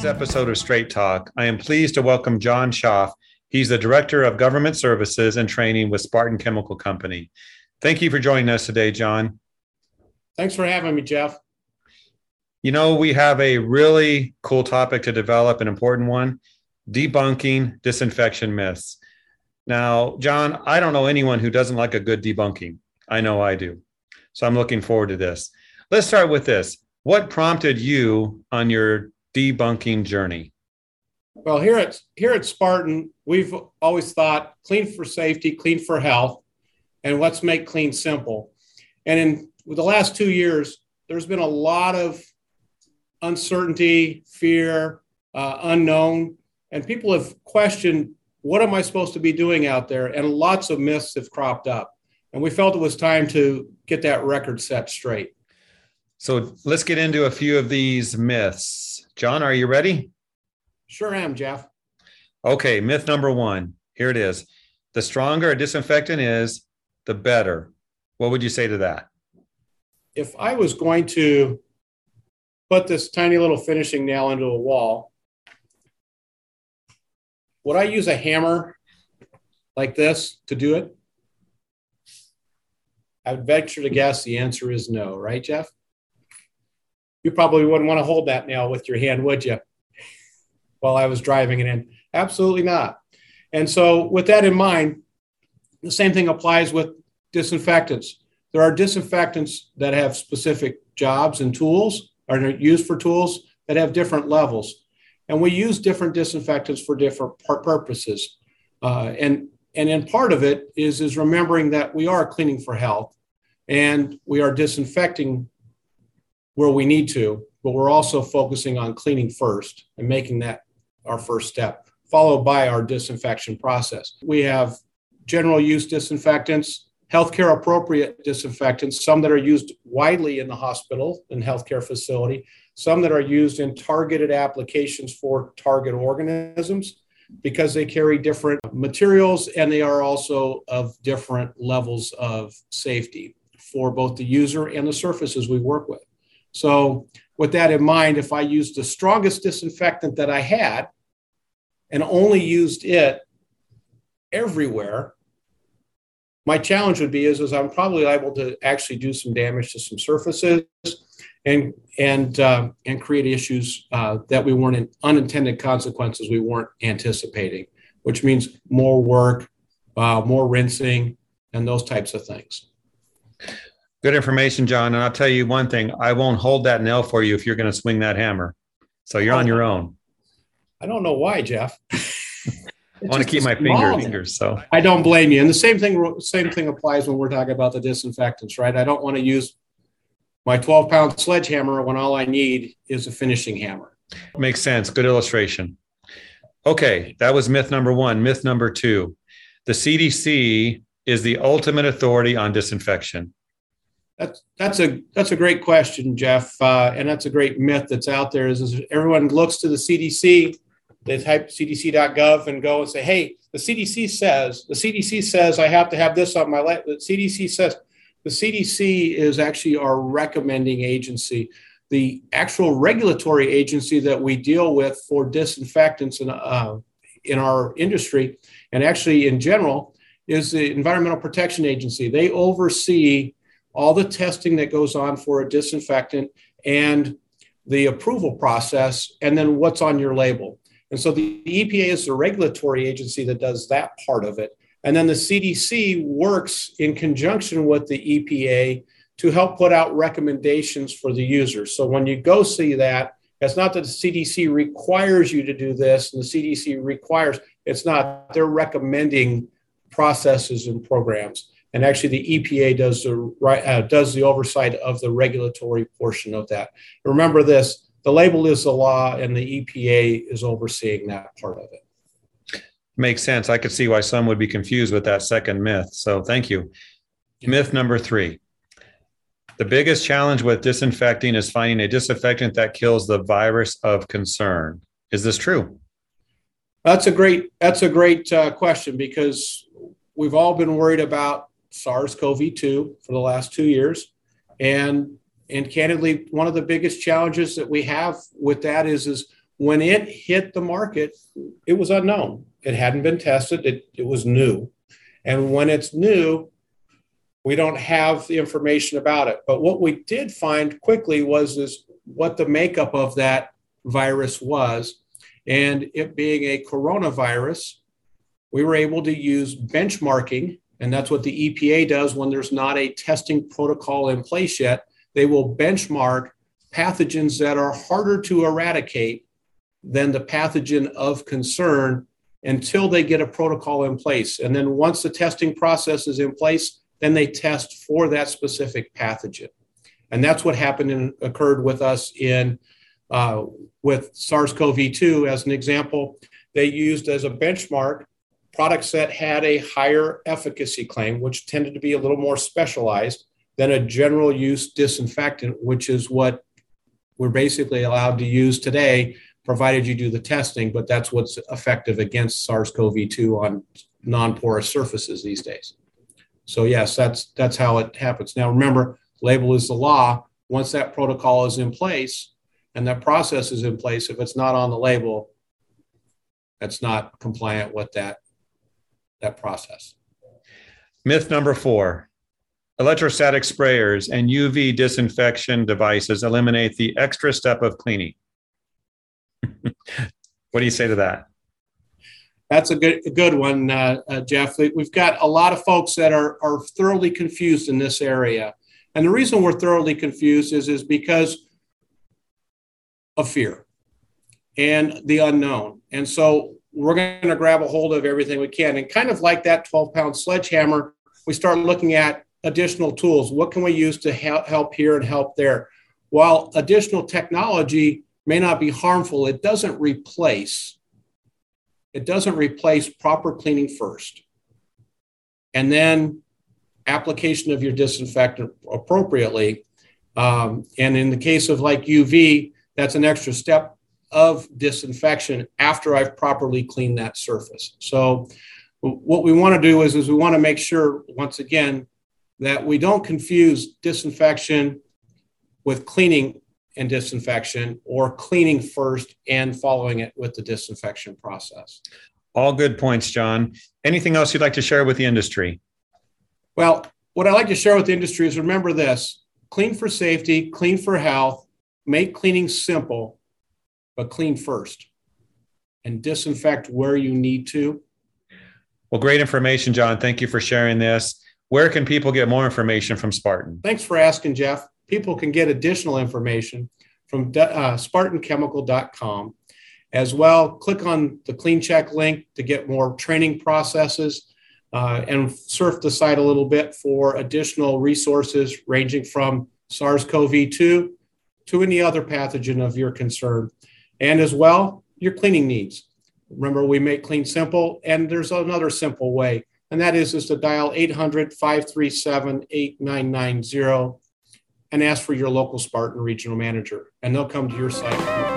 today's episode of Straight Talk, I am pleased to welcome John Schauff. He's the Director of Government Services and Training with Spartan Chemical Company. Thank you for joining us today, John. Thanks for having me, Jeff. You know, we have a really cool topic to develop, an important one debunking disinfection myths. Now, John, I don't know anyone who doesn't like a good debunking. I know I do. So I'm looking forward to this. Let's start with this. What prompted you on your debunking journey? Well, here at here at Spartan, we've always thought clean for safety, clean for health, and let's make clean simple. And in the last two years, there's been a lot of uncertainty, fear, uh, unknown, and people have questioned what am I supposed to be doing out there? And lots of myths have cropped up. And we felt it was time to get that record set straight. So let's get into a few of these myths. John, are you ready? Sure am, Jeff. Okay, myth number one. Here it is. The stronger a disinfectant is, the better. What would you say to that? If I was going to put this tiny little finishing nail into a wall, would I use a hammer like this to do it? I would venture to guess the answer is no, right, Jeff? You probably wouldn't want to hold that nail with your hand, would you? While I was driving it in. Absolutely not. And so, with that in mind, the same thing applies with disinfectants. There are disinfectants that have specific jobs and tools, are used for tools that have different levels. And we use different disinfectants for different purposes. Uh, and, and in part of it is, is remembering that we are cleaning for health and we are disinfecting where we need to, but we're also focusing on cleaning first and making that our first step, followed by our disinfection process. We have general use disinfectants, healthcare appropriate disinfectants, some that are used widely in the hospital and healthcare facility, some that are used in targeted applications for target organisms because they carry different materials and they are also of different levels of safety for both the user and the surfaces we work with. So, with that in mind, if I used the strongest disinfectant that I had and only used it everywhere, my challenge would be is, is I'm probably able to actually do some damage to some surfaces and and uh, and create issues uh, that we weren't in, unintended consequences we weren't anticipating, which means more work, uh, more rinsing, and those types of things. Good information, John. And I'll tell you one thing I won't hold that nail for you if you're going to swing that hammer. So you're on your own. I don't know why, Jeff. I want to keep my fingers, so I don't blame you. And the same thing, same thing applies when we're talking about the disinfectants, right? I don't want to use my 12 pound sledgehammer when all I need is a finishing hammer. Makes sense. Good illustration. Okay, that was myth number one. Myth number two the CDC is the ultimate authority on disinfection. That's that's a that's a great question, Jeff, uh, and that's a great myth that's out there. Is, is everyone looks to the CDC, they type CDC.gov and go and say, "Hey, the CDC says the CDC says I have to have this on my list." The CDC says the CDC is actually our recommending agency, the actual regulatory agency that we deal with for disinfectants in uh, in our industry, and actually in general, is the Environmental Protection Agency. They oversee all the testing that goes on for a disinfectant and the approval process, and then what's on your label. And so the EPA is the regulatory agency that does that part of it. And then the CDC works in conjunction with the EPA to help put out recommendations for the users. So when you go see that, it's not that the CDC requires you to do this and the CDC requires, it's not, they're recommending processes and programs and actually the EPA does the uh, does the oversight of the regulatory portion of that. Remember this: the label is the law, and the EPA is overseeing that part of it. Makes sense. I could see why some would be confused with that second myth. So thank you. Myth number three. The biggest challenge with disinfecting is finding a disinfectant that kills the virus of concern. Is this true? That's a great that's a great uh, question because we've all been worried about SARS-CoV-2 for the last two years, and and candidly, one of the biggest challenges that we have with that is is when it hit the market, it was unknown. It hadn't been tested, it, it was new. And when it's new, we don't have the information about it. But what we did find quickly was is what the makeup of that virus was. And it being a coronavirus, we were able to use benchmarking, and that's what the EPA does when there's not a testing protocol in place yet. They will benchmark pathogens that are harder to eradicate than the pathogen of concern until they get a protocol in place. And then once the testing process is in place, then they test for that specific pathogen. And that's what happened and occurred with us in uh, with SARS-CoV-2 as an example. They used as a benchmark products that had a higher efficacy claim, which tended to be a little more specialized than a general use disinfectant, which is what we're basically allowed to use today, provided you do the testing. But that's what's effective against SARS-CoV-2 on non-porous surfaces these days. So yes, that's that's how it happens. Now remember, label is the law. Once that protocol is in place and that process is in place, if it's not on the label, that's not compliant with that that process. Myth number four electrostatic sprayers and UV disinfection devices eliminate the extra step of cleaning. what do you say to that? That's a good, a good one, uh, uh, Jeff. We've got a lot of folks that are, are thoroughly confused in this area. And the reason we're thoroughly confused is, is because of fear and the unknown. And so we're going to grab a hold of everything we can. And kind of like that 12 pound sledgehammer, we start looking at additional tools. What can we use to help here and help there? While additional technology may not be harmful, it doesn't replace. It doesn't replace proper cleaning first. And then application of your disinfectant appropriately. Um, and in the case of like UV, that's an extra step of disinfection after I've properly cleaned that surface. So what we want to do is, is we want to make sure, once again, that we don't confuse disinfection with cleaning and disinfection or cleaning first and following it with the disinfection process. All good points, John. Anything else you'd like to share with the industry? Well, what I like to share with the industry is remember this clean for safety, clean for health, make cleaning simple, but clean first and disinfect where you need to. Well, great information, John. Thank you for sharing this. Where can people get more information from Spartan? Thanks for asking, Jeff. People can get additional information from uh, SpartanChemical.com. As well, click on the Clean Check link to get more training processes uh, and surf the site a little bit for additional resources ranging from SARS CoV 2 to any other pathogen of your concern and as well your cleaning needs. Remember, we make clean simple, and there's another simple way, and that is just to dial 800 537 8990 and ask for your local Spartan regional manager, and they'll come to your site